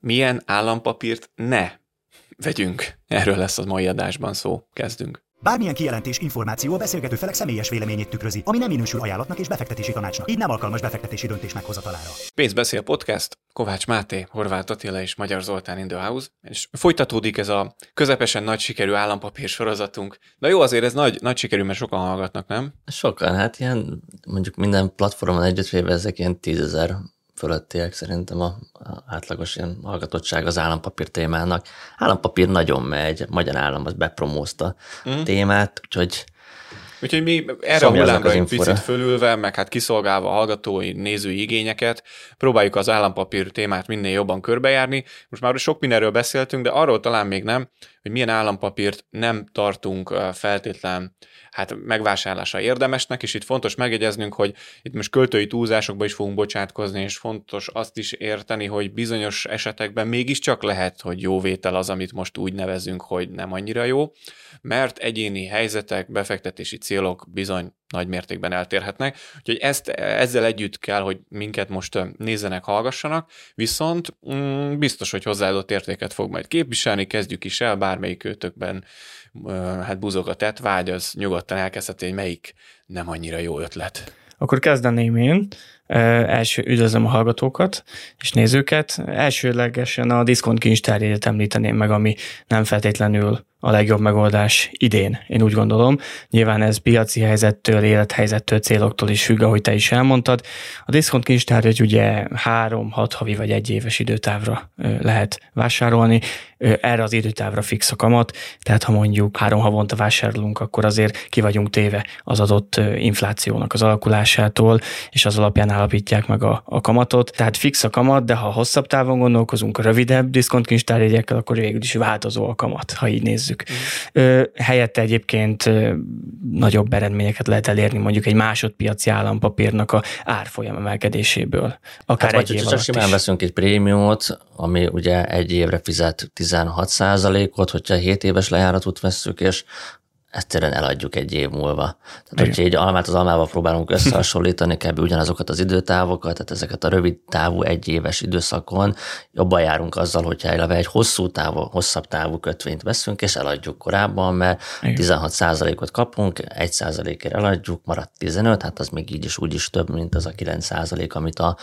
milyen állampapírt ne vegyünk. Erről lesz az mai adásban szó. Kezdünk. Bármilyen kijelentés, információ a beszélgető felek személyes véleményét tükrözi, ami nem minősül ajánlatnak és befektetési tanácsnak, így nem alkalmas befektetési döntés meghozatalára. Pénzbeszél podcast, Kovács Máté, Horváth Attila és Magyar Zoltán in the house, és folytatódik ez a közepesen nagy sikerű állampapír sorozatunk. De jó, azért ez nagy, nagy sikerű, mert sokan hallgatnak, nem? Sokan, hát ilyen mondjuk minden platformon együttvéve ezek ilyen tízezer fölöttiek szerintem a, a átlagos ilyen hallgatottság az állampapír témának. Állampapír nagyon megy, magyar állam az bepromózta mm. témát, úgyhogy Úgyhogy mi erre a hullámra egy picit fölülve, meg hát kiszolgálva a hallgatói, nézői igényeket, próbáljuk az állampapír témát minél jobban körbejárni. Most már sok mindenről beszéltünk, de arról talán még nem, hogy milyen állampapírt nem tartunk feltétlen hát megvásárlása érdemesnek, és itt fontos megjegyeznünk, hogy itt most költői túlzásokba is fogunk bocsátkozni, és fontos azt is érteni, hogy bizonyos esetekben mégiscsak lehet, hogy jó vétel az, amit most úgy nevezünk, hogy nem annyira jó, mert egyéni helyzetek, befektetési célok bizony nagy mértékben eltérhetnek. Úgyhogy ezt, ezzel együtt kell, hogy minket most nézzenek, hallgassanak, viszont mm, biztos, hogy hozzáadott értéket fog majd képviselni, kezdjük is el, bármelyik őtökben hát buzog a tett vágy, az nyugodtan elkezdheti, hogy melyik nem annyira jó ötlet. Akkor kezdeném én. Első üdvözlöm a hallgatókat és nézőket. Elsőlegesen a diszkont kincstárjegyet említeném meg, ami nem feltétlenül a legjobb megoldás idén, én úgy gondolom. Nyilván ez piaci helyzettől, élethelyzettől, céloktól is függ, ahogy te is elmondtad. A diszkont kincstárjegy ugye három, hat havi vagy egy éves időtávra lehet vásárolni erre az időtávra fix a kamat, tehát ha mondjuk három havonta vásárolunk, akkor azért ki vagyunk téve az adott inflációnak az alakulásától, és az alapján állapítják meg a, a kamatot. Tehát fix a kamat, de ha hosszabb távon gondolkozunk, a rövidebb diszkontkincstárjegyekkel, akkor végül is változó a kamat, ha így nézzük. Mm. Helyette egyébként nagyobb eredményeket lehet elérni mondjuk egy másodpiaci állampapírnak a árfolyam emelkedéséből. Akár hát, egy vagy, év csak simán veszünk egy prémiumot, ami ugye egy évre fizet 16%-ot, hogyha 7 éves lejáratút vesszük, és egyszerűen eladjuk egy év múlva. Tehát, Igen. hogyha egy almát az almával próbálunk összehasonlítani, kb. ugyanazokat az időtávokat, tehát ezeket a rövid távú egy éves időszakon jobban járunk azzal, hogyha eleve egy hosszú távú, hosszabb távú kötvényt veszünk, és eladjuk korábban, mert Igen. 16% ot kapunk, 1% ért eladjuk, maradt 15, hát az még így is úgy is több, mint az a 9% amit a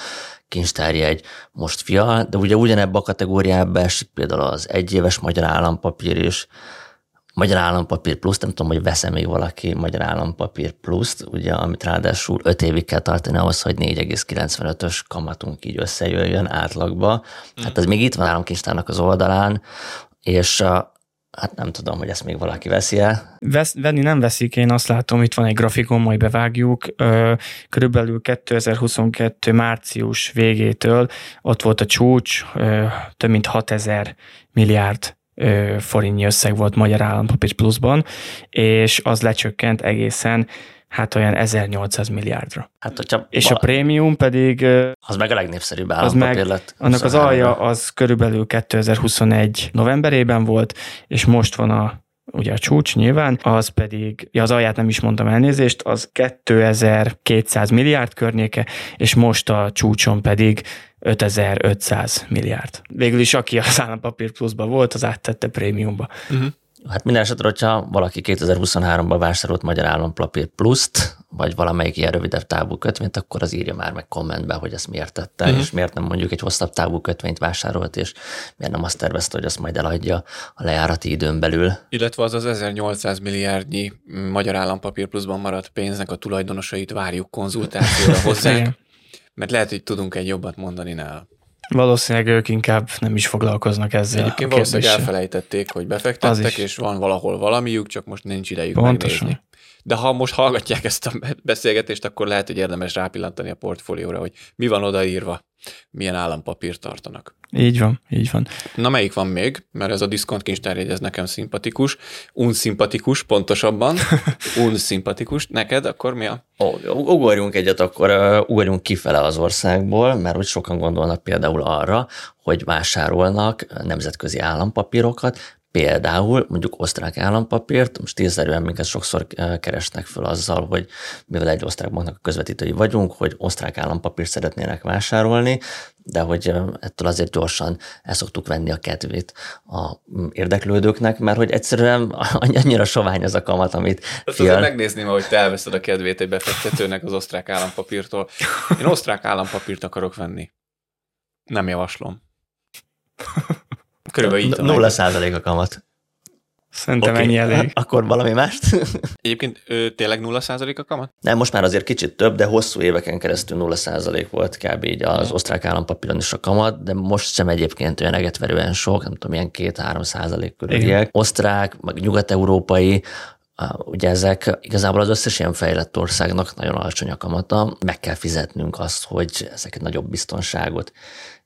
kincstárjegy most fia, de ugye ugyanebben a kategóriába esik például az egyéves magyar állampapír is, Magyar Állampapír Plus, nem tudom, hogy veszem még valaki Magyar Állampapír Plus-t, ugye, amit ráadásul 5 évig kell tartani ahhoz, hogy 4,95-ös kamatunk így összejöjjön átlagba. Mm. Hát ez még itt van államkincstárnak az oldalán, és hát nem tudom, hogy ezt még valaki veszi el. Vesz, venni nem veszik, én azt látom, itt van egy grafikon, majd bevágjuk. Körülbelül 2022 március végétől ott volt a csúcs, több mint 6000 milliárd forintnyi összeg volt Magyar Állampapír pluszban, és az lecsökkent egészen hát olyan 1800 milliárdra. Hát, hogyha és a prémium pedig... Az meg a legnépszerűbb állampapír meg, lett. Annak az alja az körülbelül 2021 novemberében volt, és most van a ugye a csúcs nyilván, az pedig, ja az alját nem is mondtam elnézést, az 2200 milliárd környéke, és most a csúcson pedig 5500 milliárd. Végül is aki az állampapír pluszba volt, az áttette prémiumba. Uh-huh. Hát minden esetre, hogyha valaki 2023-ban vásárolt Magyar Állampapír pluszt, vagy valamelyik ilyen rövidebb távú kötvényt, akkor az írja már meg kommentbe, hogy ezt miért tette, uh-huh. és miért nem mondjuk egy hosszabb távú kötvényt vásárolt, és miért nem azt tervezte, hogy azt majd eladja a lejárati időn belül. Illetve az az 1800 milliárdnyi Magyar Állampapír pluszban maradt pénznek a tulajdonosait várjuk konzultációra hozzánk, mert lehet, hogy tudunk egy jobbat mondani nála. Valószínűleg ők inkább nem is foglalkoznak ezzel. Egyébként valószínűleg elfelejtették, hogy befektettek, és van valahol valamiük, csak most nincs idejük Pontosan. megnézni. De ha most hallgatják ezt a beszélgetést, akkor lehet, hogy érdemes rápillantani a portfólióra, hogy mi van odaírva, milyen állampapírt tartanak. Így van, így van. Na melyik van még? Mert ez a diszkont kincstárjegy, ez nekem szimpatikus. Unszimpatikus, pontosabban. Unszimpatikus. Neked akkor mi a? Ó, ugorjunk egyet, akkor uh, ugorjunk kifele az országból, mert úgy sokan gondolnak például arra, hogy vásárolnak nemzetközi állampapírokat, például mondjuk osztrák állampapírt, most tízszerűen minket sokszor keresnek föl azzal, hogy mivel egy osztrák banknak a közvetítői vagyunk, hogy osztrák állampapírt szeretnének vásárolni, de hogy ettől azért gyorsan el szoktuk venni a kedvét a mm, érdeklődőknek, mert hogy egyszerűen annyira sovány az a kamat, amit... Ezt fial... megnézném, hogy te elveszed a kedvét egy befektetőnek az osztrák állampapírtól. Én osztrák állampapírt akarok venni. Nem javaslom. Körülbelül így. Nulla százalék a kamat. Szerintem okay. ennyi elég. Akkor valami mást? Egyébként ő, tényleg 0% a kamat? Nem, most már azért kicsit több, de hosszú éveken keresztül 0% volt kb. így az osztrák állampapíron is a kamat, de most sem egyébként olyan egetverően sok, nem tudom, ilyen 2-3 százalék körüliek. Osztrák, meg nyugat-európai, Ugye ezek igazából az összes ilyen fejlett országnak nagyon alacsony a kamata, meg kell fizetnünk azt, hogy ezeket nagyobb biztonságot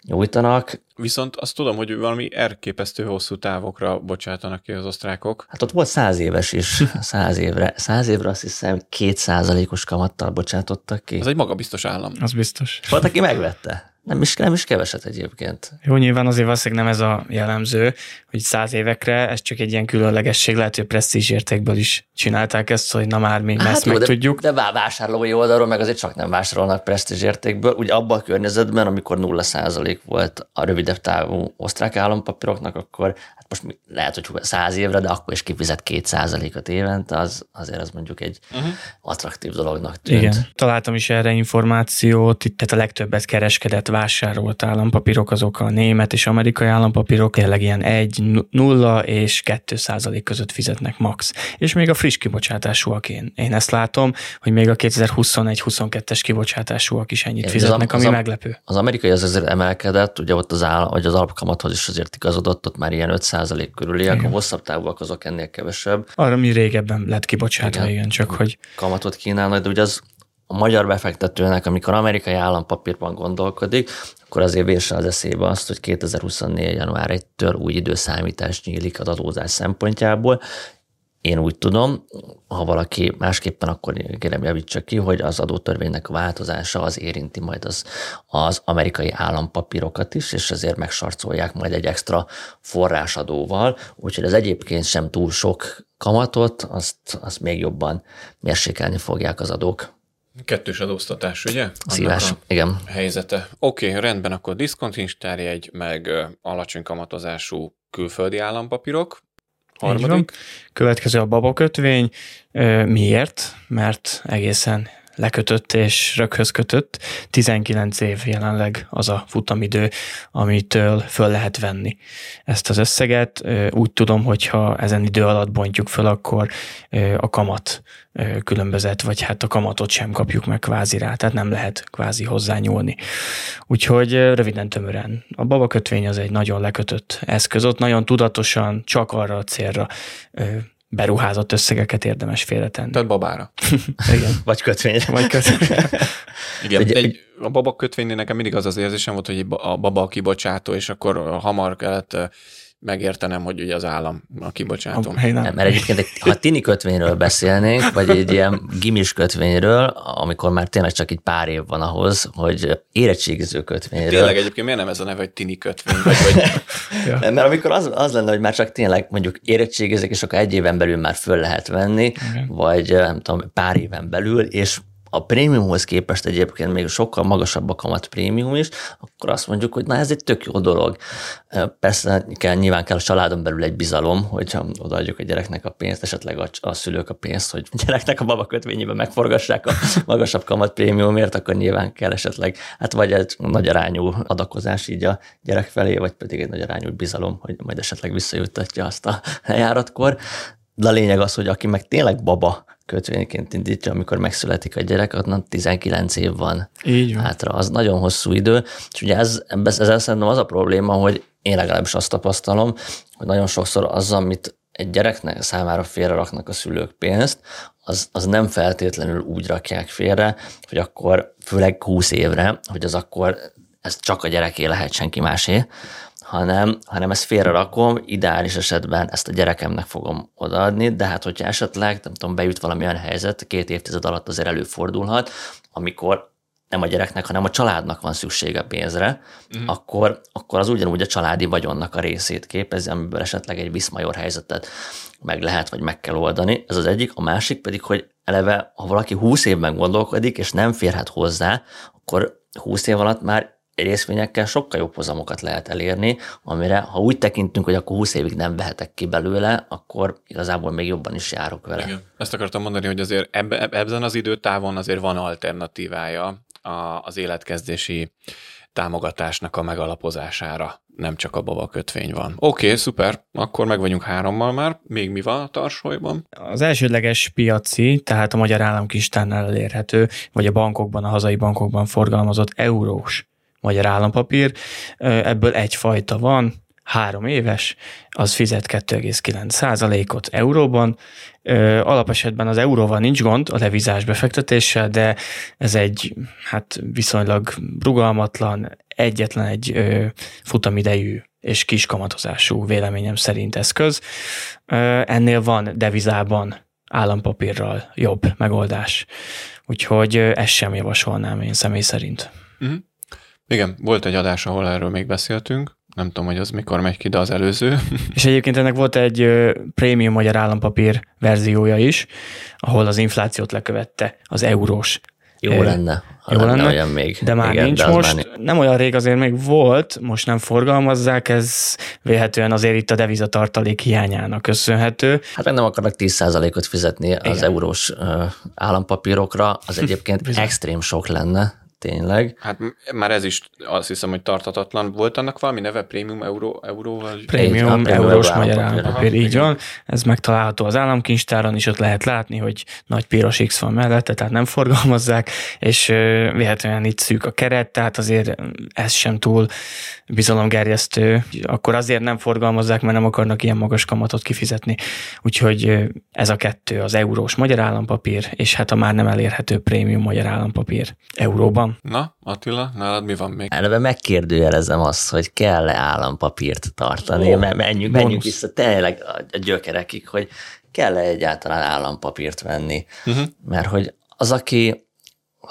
nyújtanak. Viszont azt tudom, hogy valami elképesztő hosszú távokra bocsátanak ki az osztrákok. Hát ott volt száz éves is, száz évre. Száz évre azt hiszem két százalékos kamattal bocsátottak ki. Ez egy magabiztos állam. Az biztos. Volt, aki megvette. Nem is, nem is keveset egyébként. Jó, nyilván azért valószínűleg nem ez a jellemző, hogy száz évekre ez csak egy ilyen különlegesség, lehet, hogy presztízs értékből is csinálták ezt, hogy na már mi hát ezt jó, meg de, tudjuk. De vásárlói oldalról meg azért csak nem vásárolnak presztízs értékből. Ugye abban a környezetben, amikor 0% volt a rövidebb távú osztrák állampapíroknak, akkor most lehet, hogy száz évre, de akkor is kifizet két százalékot évente, az, azért az mondjuk egy uh-huh. attraktív dolognak tűnt. Igen, találtam is erre információt, itt tehát a legtöbbet kereskedett, vásárolt állampapírok, azok a német és amerikai állampapírok, tényleg ilyen egy, nulla és kettő százalék között fizetnek max. És még a friss kibocsátásúak én. Én ezt látom, hogy még a 2021-22-es kibocsátásúak is ennyit fizetnek, az, ami az, meglepő. Az amerikai az azért emelkedett, ugye ott az, áll, vagy az alapkamathoz is azért igazodott, ott már ilyen 500 százalék körüliek, igen. a hosszabb távúak azok ennél kevesebb. Arra mi régebben lett kibocsátva, igen, igen csak hogy... Kamatot kínálnak, de ugye az a magyar befektetőnek, amikor amerikai állampapírban gondolkodik, akkor azért vérse az eszébe azt, hogy 2024. január 1-től új időszámítás nyílik az adózás szempontjából, én úgy tudom, ha valaki másképpen, akkor kérem javítsa ki, hogy az adótörvénynek a változása az érinti majd az, az amerikai állampapírokat is, és ezért megsarcolják majd egy extra forrásadóval, úgyhogy ez egyébként sem túl sok kamatot, azt, azt még jobban mérsékelni fogják az adók. Kettős adóztatás, ugye? Szívás, igen. Helyzete. Oké, okay, rendben, akkor diszkontincstárjegy, meg alacsony kamatozású külföldi állampapírok, Harmadik. Következő a babakötvény. Miért? Mert egészen lekötött és röghöz kötött. 19 év jelenleg az a futamidő, amitől föl lehet venni ezt az összeget. Úgy tudom, hogy ha ezen idő alatt bontjuk föl, akkor a kamat különbözet, vagy hát a kamatot sem kapjuk meg kvázi rá, tehát nem lehet kvázi hozzányúlni. Úgyhogy röviden tömören. A babakötvény az egy nagyon lekötött eszköz, ott nagyon tudatosan csak arra a célra beruházott összegeket érdemes félretenni. Tehát babára. Igen. Vagy kötvényre. Vagy kötvényre. Igen, egy, egy, a baba kötvénynél nekem mindig az az érzésem volt, hogy a baba a kibocsátó, és akkor hamar kellett megértenem, hogy ugye az állam a kibocsátó. nem. nem. Mert egyébként, ha tini kötvényről beszélnénk, vagy egy ilyen gimis kötvényről, amikor már tényleg csak egy pár év van ahhoz, hogy érettségiző kötvényről. Tényleg egyébként miért nem ez a neve, hogy tini kötvény? Vagy, vagy... ja. Mert amikor az, az lenne, hogy már csak tényleg mondjuk érettségizik, és akkor egy éven belül már föl lehet venni, okay. vagy nem tudom, pár éven belül, és a prémiumhoz képest egyébként még sokkal magasabb a kamat prémium is, akkor azt mondjuk, hogy na ez egy tök jó dolog. Persze kell, nyilván kell a családon belül egy bizalom, hogyha odaadjuk a gyereknek a pénzt, esetleg a, a szülők a pénzt, hogy a gyereknek a baba kötvényében megforgassák a magasabb kamat prémiumért, akkor nyilván kell esetleg, hát vagy egy nagy arányú adakozás így a gyerek felé, vagy pedig egy nagy arányú bizalom, hogy majd esetleg visszajuttatja azt a járatkor. De a lényeg az, hogy aki meg tényleg baba kötvényként indítja, amikor megszületik a gyerek, ott 19 év van Így van. hátra. Az nagyon hosszú idő, és ugye ez, ezzel szerintem az a probléma, hogy én legalábbis azt tapasztalom, hogy nagyon sokszor az, amit egy gyereknek számára félreraknak a szülők pénzt, az, az nem feltétlenül úgy rakják félre, hogy akkor főleg 20 évre, hogy az akkor ez csak a gyereké lehet senki másé, hanem, hanem ezt félre rakom, ideális esetben ezt a gyerekemnek fogom odaadni, de hát hogyha esetleg, nem tudom, bejut valami olyan helyzet, két évtized alatt azért előfordulhat, amikor nem a gyereknek, hanem a családnak van szüksége pénzre, uh-huh. akkor, akkor az ugyanúgy a családi vagyonnak a részét képezi, amiből esetleg egy viszmajor helyzetet meg lehet, vagy meg kell oldani. Ez az egyik. A másik pedig, hogy eleve, ha valaki 20 évben gondolkodik, és nem férhet hozzá, akkor 20 év alatt már részvényekkel sokkal jobb hozamokat lehet elérni, amire ha úgy tekintünk, hogy akkor 20 évig nem vehetek ki belőle, akkor igazából még jobban is járok vele. Igen. Ezt akartam mondani, hogy azért ebben az időtávon azért van alternatívája az életkezdési támogatásnak a megalapozására, nem csak a baba kötvény van. Oké, okay, szuper, akkor meg vagyunk hárommal már. Még mi van a tarsolyban? Az elsődleges piaci, tehát a magyar államkistárnál elérhető, vagy a bankokban, a hazai bankokban forgalmazott eurós magyar állampapír, ebből egyfajta van, három éves, az fizet 2,9 százalékot euróban. Alapesetben az euróval nincs gond a levizás befektetéssel, de ez egy hát viszonylag rugalmatlan, egyetlen egy futamidejű és kis kamatozású véleményem szerint eszköz. Ennél van devizában állampapírral jobb megoldás. Úgyhogy ezt sem javasolnám én személy szerint. Uh-huh. Igen, volt egy adás, ahol erről még beszéltünk, nem tudom, hogy az mikor megy ki, de az előző. És egyébként ennek volt egy prémium magyar állampapír verziója is, ahol az inflációt lekövette az eurós jó lenne, ha jó lenne, olyan még. De már Igen, nincs de most. Már... Nem olyan rég azért még volt, most nem forgalmazzák, ez véhetően azért itt a devizatartalék hiányának köszönhető. Hát nem akarnak 10%-ot fizetni Igen. az eurós állampapírokra, az egyébként extrém sok lenne, tényleg. Hát már ez is azt hiszem, hogy tartatatlan. Volt annak valami neve? Prémium euró, euró vagy? Prémium eurós magyar állampapír, így van. Ez megtalálható az államkincstáron is, ott lehet látni, hogy nagy piros X van mellette, tehát nem forgalmazzák, és véletlenül itt szűk a keret, tehát azért ez sem túl bizalomgerjesztő. Akkor azért nem forgalmazzák, mert nem akarnak ilyen magas kamatot kifizetni. Úgyhogy ez a kettő, az eurós magyar állampapír, és hát a már nem elérhető prémium magyar állampapír euróban van. Na, Attila, nálad mi van még? Eleve megkérdőjelezem azt, hogy kell-e állampapírt tartani, oh, mert menjünk, menjünk vissza tényleg a gyökerekig, hogy kell-e egyáltalán állampapírt venni, uh-huh. mert hogy az, aki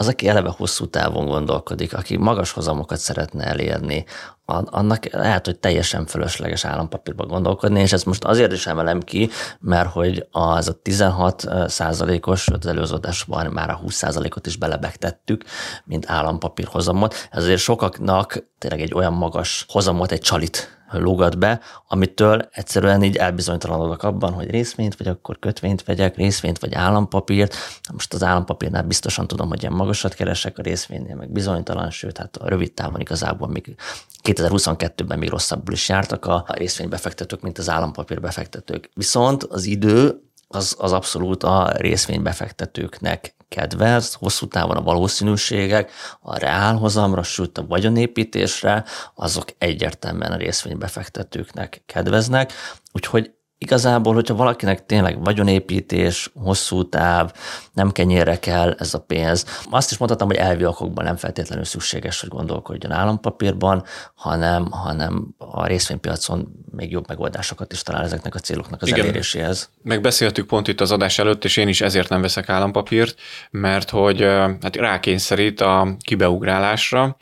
az, aki eleve hosszú távon gondolkodik, aki magas hozamokat szeretne elérni, annak lehet, hogy teljesen fölösleges állampapírba gondolkodni, és ezt most azért is emelem ki, mert hogy az a 16 százalékos, az előződésben már a 20 százalékot is belebegtettük, mint állampapír hozamot. Ezért sokaknak tényleg egy olyan magas hozamot, egy csalit lógat be, amitől egyszerűen így elbizonytalanodok abban, hogy részvényt, vagy akkor kötvényt vegyek, részvényt, vagy állampapírt. Most az állampapírnál biztosan tudom, hogy ilyen magasat keresek, a részvénynél meg bizonytalan, sőt, hát a rövid távon igazából még 2022-ben még rosszabbul is jártak a részvénybefektetők, mint az állampapírbefektetők. Viszont az idő az, az abszolút a részvénybefektetőknek kedvez, hosszú távon a valószínűségek a reálhozamra, sőt a vagyonépítésre, azok egyértelműen a részvénybefektetőknek kedveznek, úgyhogy igazából, hogyha valakinek tényleg vagyonépítés, hosszú táv, nem kenyérre kell ez a pénz. Azt is mondhatom, hogy elvi okokban nem feltétlenül szükséges, hogy gondolkodjon állampapírban, hanem, hanem a részvénypiacon még jobb megoldásokat is talál ezeknek a céloknak az Igen. eléréséhez. Megbeszéltük pont itt az adás előtt, és én is ezért nem veszek állampapírt, mert hogy hát rákényszerít a kibeugrálásra,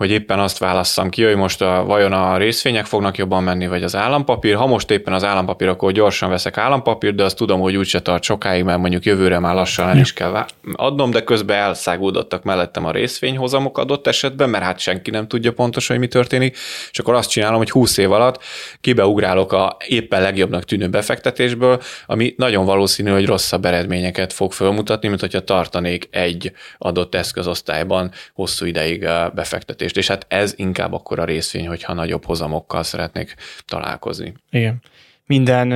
hogy éppen azt válasszam ki, hogy most a, vajon a részvények fognak jobban menni, vagy az állampapír. Ha most éppen az állampapír, akkor gyorsan veszek állampapírt, de azt tudom, hogy úgyse tart sokáig, mert mondjuk jövőre már lassan el is kell adnom, de közben elszágódottak mellettem a részvényhozamok adott esetben, mert hát senki nem tudja pontosan, hogy mi történik, és akkor azt csinálom, hogy 20 év alatt kibeugrálok a éppen legjobbnak tűnő befektetésből, ami nagyon valószínű, hogy rosszabb eredményeket fog felmutatni, mint hogyha tartanék egy adott eszközosztályban hosszú ideig befektetés befektetést, és hát ez inkább akkor a részvény, hogyha nagyobb hozamokkal szeretnék találkozni. Igen minden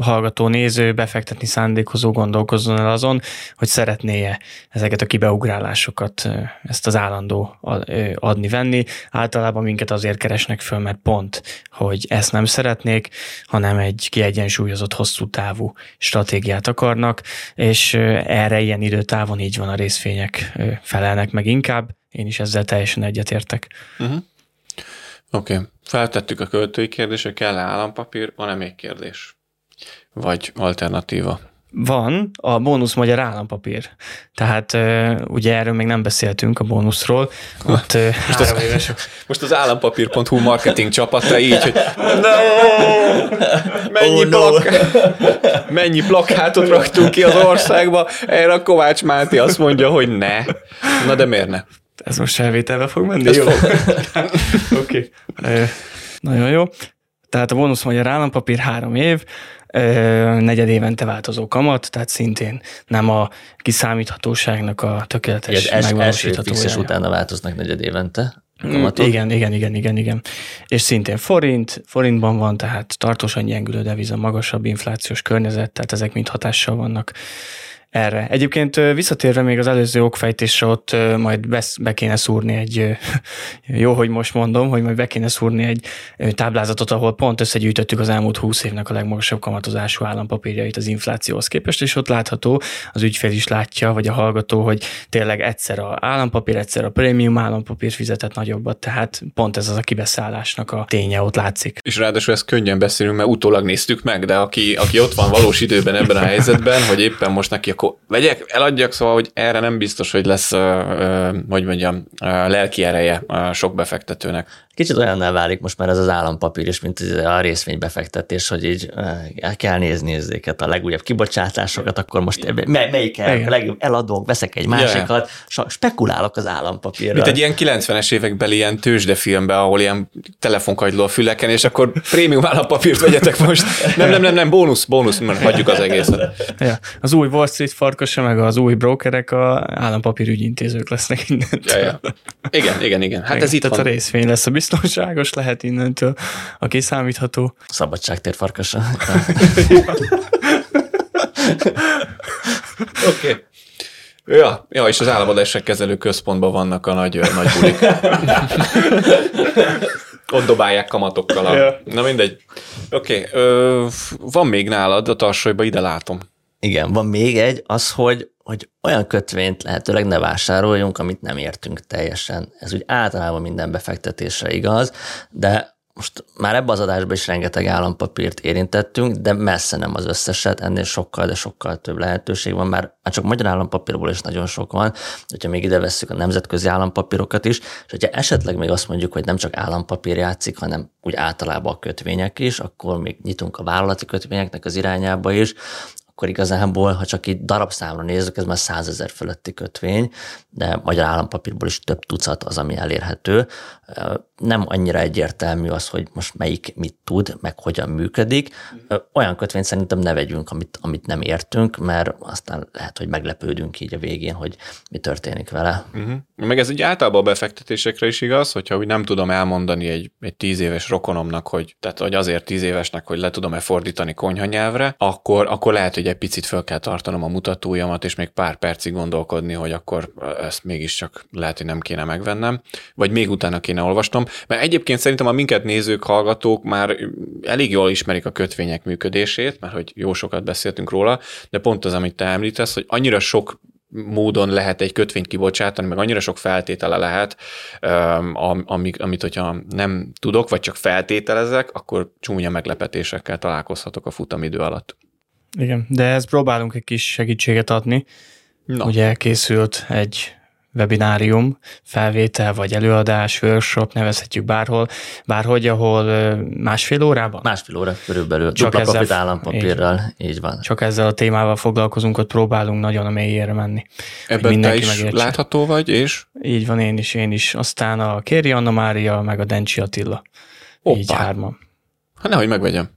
hallgató, néző, befektetni szándékozó gondolkozzon el azon, hogy szeretné-e ezeket a kibeugrálásokat, ezt az állandó adni-venni. Általában minket azért keresnek föl, mert pont, hogy ezt nem szeretnék, hanem egy kiegyensúlyozott hosszú távú stratégiát akarnak, és erre ilyen időtávon így van a részvények felelnek meg inkább, én is ezzel teljesen egyetértek. Uh-huh. Oké, okay. feltettük a költői kérdést, kell-e állampapír, van-e még kérdés? Vagy alternatíva? Van a bónusz magyar állampapír. Tehát ugye erről még nem beszéltünk a bónuszról. Ott most, az, éves. most az állampapír.hu marketing csapata így, hogy mennyi, oh, no. plak, mennyi plakátot raktunk ki az országba, erre a Kovács Máté azt mondja, hogy ne. Na de miért ne? Ez most elvételbe fog menni? Ez jó. Oké. okay. Nagyon jó. Tehát a bónusz magyar állampapír három év, negyed évente változó kamat, tehát szintén nem a kiszámíthatóságnak a tökéletes Igen, megvalósítható. és utána változnak negyed évente. Kamatok. Igen, igen, igen, igen, igen. És szintén forint, forintban van, tehát tartósan gyengülő deviza, magasabb inflációs környezet, tehát ezek mind hatással vannak erre. Egyébként visszatérve még az előző okfejtésre, ott majd be kéne szúrni egy, jó, hogy most mondom, hogy majd be kéne szúrni egy táblázatot, ahol pont összegyűjtöttük az elmúlt 20 évnek a legmagasabb kamatozású állampapírjait az inflációhoz képest, és ott látható, az ügyfél is látja, vagy a hallgató, hogy tényleg egyszer a állampapír, egyszer a prémium állampapír fizetett nagyobbat, tehát pont ez az a kibeszállásnak a ténye ott látszik. És ráadásul ezt könnyen beszélünk, mert utólag néztük meg, de aki, aki ott van valós időben ebben a helyzetben, hogy éppen most neki a vegyek, eladjak, szóval, hogy erre nem biztos, hogy lesz, hogy mondjam, lelki ereje sok befektetőnek. Kicsit olyanná válik most már ez az állampapír is, mint a részvénybefektetés, hogy így el kell nézni ezeket a legújabb kibocsátásokat, akkor most melyik el, legjobb eladok, veszek egy másikat, yeah. spekulálok az állampapírral. Mint egy ilyen 90-es évekbeli ilyen tőzsdefilmben, ahol ilyen telefonkagyló a füleken, és akkor prémium állampapírt vegyetek most. Nem, nem, nem, nem, bónusz, bónusz, mert hagyjuk az egészet. Ja. Az új Wall Street farkasa, meg az új brokerek a állampapír ügyintézők lesznek innen. Ja, ja. Igen, igen, igen. Hát igen, ez itt Tehát van. a részvény lesz a biztonságos lehet innentől, a kiszámítható. Szabadságtér farkasa. Oké. Okay. Ja, ja, és az államadásság kezelő központban vannak a nagy, nagy bulik. Ott dobálják kamatokkal. A... Ja. Na mindegy. Oké, okay. van még nálad a tarsolyba, ide látom. Igen, van még egy, az, hogy, hogy olyan kötvényt lehetőleg ne vásároljunk, amit nem értünk teljesen. Ez úgy általában minden befektetésre igaz, de most már ebbe az adásban is rengeteg állampapírt érintettünk, de messze nem az összeset, ennél sokkal, de sokkal több lehetőség van, már, már csak magyar állampapírból is nagyon sok van, hogyha még ide vesszük a nemzetközi állampapírokat is, és hogyha esetleg még azt mondjuk, hogy nem csak állampapír játszik, hanem úgy általában a kötvények is, akkor még nyitunk a vállalati kötvényeknek az irányába is, akkor igazából, ha csak itt darabszámra nézzük, ez már százezer fölötti kötvény, de magyar állampapírból is több tucat az, ami elérhető. Nem annyira egyértelmű az, hogy most melyik mit tud, meg hogyan működik. Olyan kötvényt szerintem ne vegyünk, amit, amit nem értünk, mert aztán lehet, hogy meglepődünk így a végén, hogy mi történik vele. Uh-huh. Meg ez egy általában a befektetésekre is igaz, hogyha úgy nem tudom elmondani egy, egy tíz éves rokonomnak, hogy, tehát, hogy azért tíz évesnek, hogy le tudom-e fordítani konyhanyelvre, akkor, akkor lehet, hogy egy picit fel kell tartanom a mutatójamat, és még pár percig gondolkodni, hogy akkor ezt mégiscsak lehet, hogy nem kéne megvennem, vagy még utána kéne olvasnom, mert egyébként szerintem a minket nézők, hallgatók már elég jól ismerik a kötvények működését, mert hogy jó sokat beszéltünk róla, de pont az, amit te említesz, hogy annyira sok módon lehet egy kötvényt kibocsátani, meg annyira sok feltétele lehet, amit, amit hogyha nem tudok, vagy csak feltételezek, akkor csúnya meglepetésekkel találkozhatok a futamidő alatt. Igen, de ezt próbálunk egy kis segítséget adni. Na. Ugye készült egy webinárium, felvétel vagy előadás, workshop, nevezhetjük bárhol, bárhogy, ahol másfél órában? Másfél óra körülbelül, csak dupla profit állampapírral, így, így van. Csak ezzel a témával foglalkozunk, ott próbálunk nagyon a mélyére menni. Ebben te is megértse. látható vagy, és? Így van, én is, én is. Aztán a Kéri Anna Mária, meg a Dencsi Attila. Opa. Így hárman. Hát nehogy megvegyem.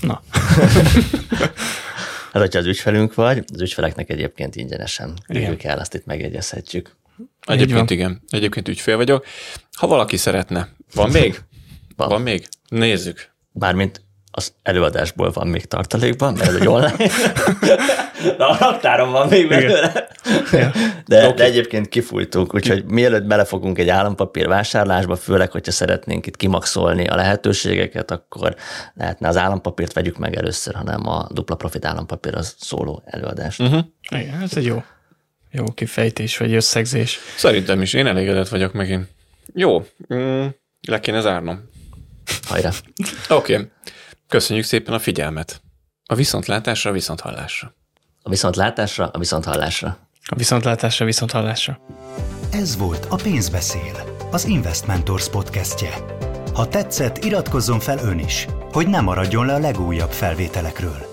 Na. hát, hogyha az ügyfelünk vagy, az ügyfeleknek egyébként ingyenesen küldjük el, azt itt megjegyezhetjük. Egyébként igen, egyébként ügyfél vagyok. Ha valaki szeretne, van még? Van. Van még? Nézzük. Bármint az előadásból van még tartalékban, mert ez egy online. De a raktáron van még belőle. De, okay. de egyébként kifújtunk, úgyhogy mielőtt belefogunk egy állampapír vásárlásba, főleg, hogyha szeretnénk itt kimaxolni a lehetőségeket, akkor lehetne az állampapírt vegyük meg először, hanem a dupla profit állampapír az szóló előadást. Uh-huh. Igen, ez egy jó, jó kifejtés vagy összegzés. Szerintem is, én elégedett vagyok megint. Jó, mm, le kéne zárnom. Hajrá. Oké. Okay. Köszönjük szépen a figyelmet. A viszontlátásra, viszonthallásra. A viszontlátásra, a viszonthallásra. A viszontlátásra, viszonthallásra. Ez volt a Pénzbeszél, az Investmentors podcastje. Ha tetszett, iratkozzon fel ön is, hogy ne maradjon le a legújabb felvételekről.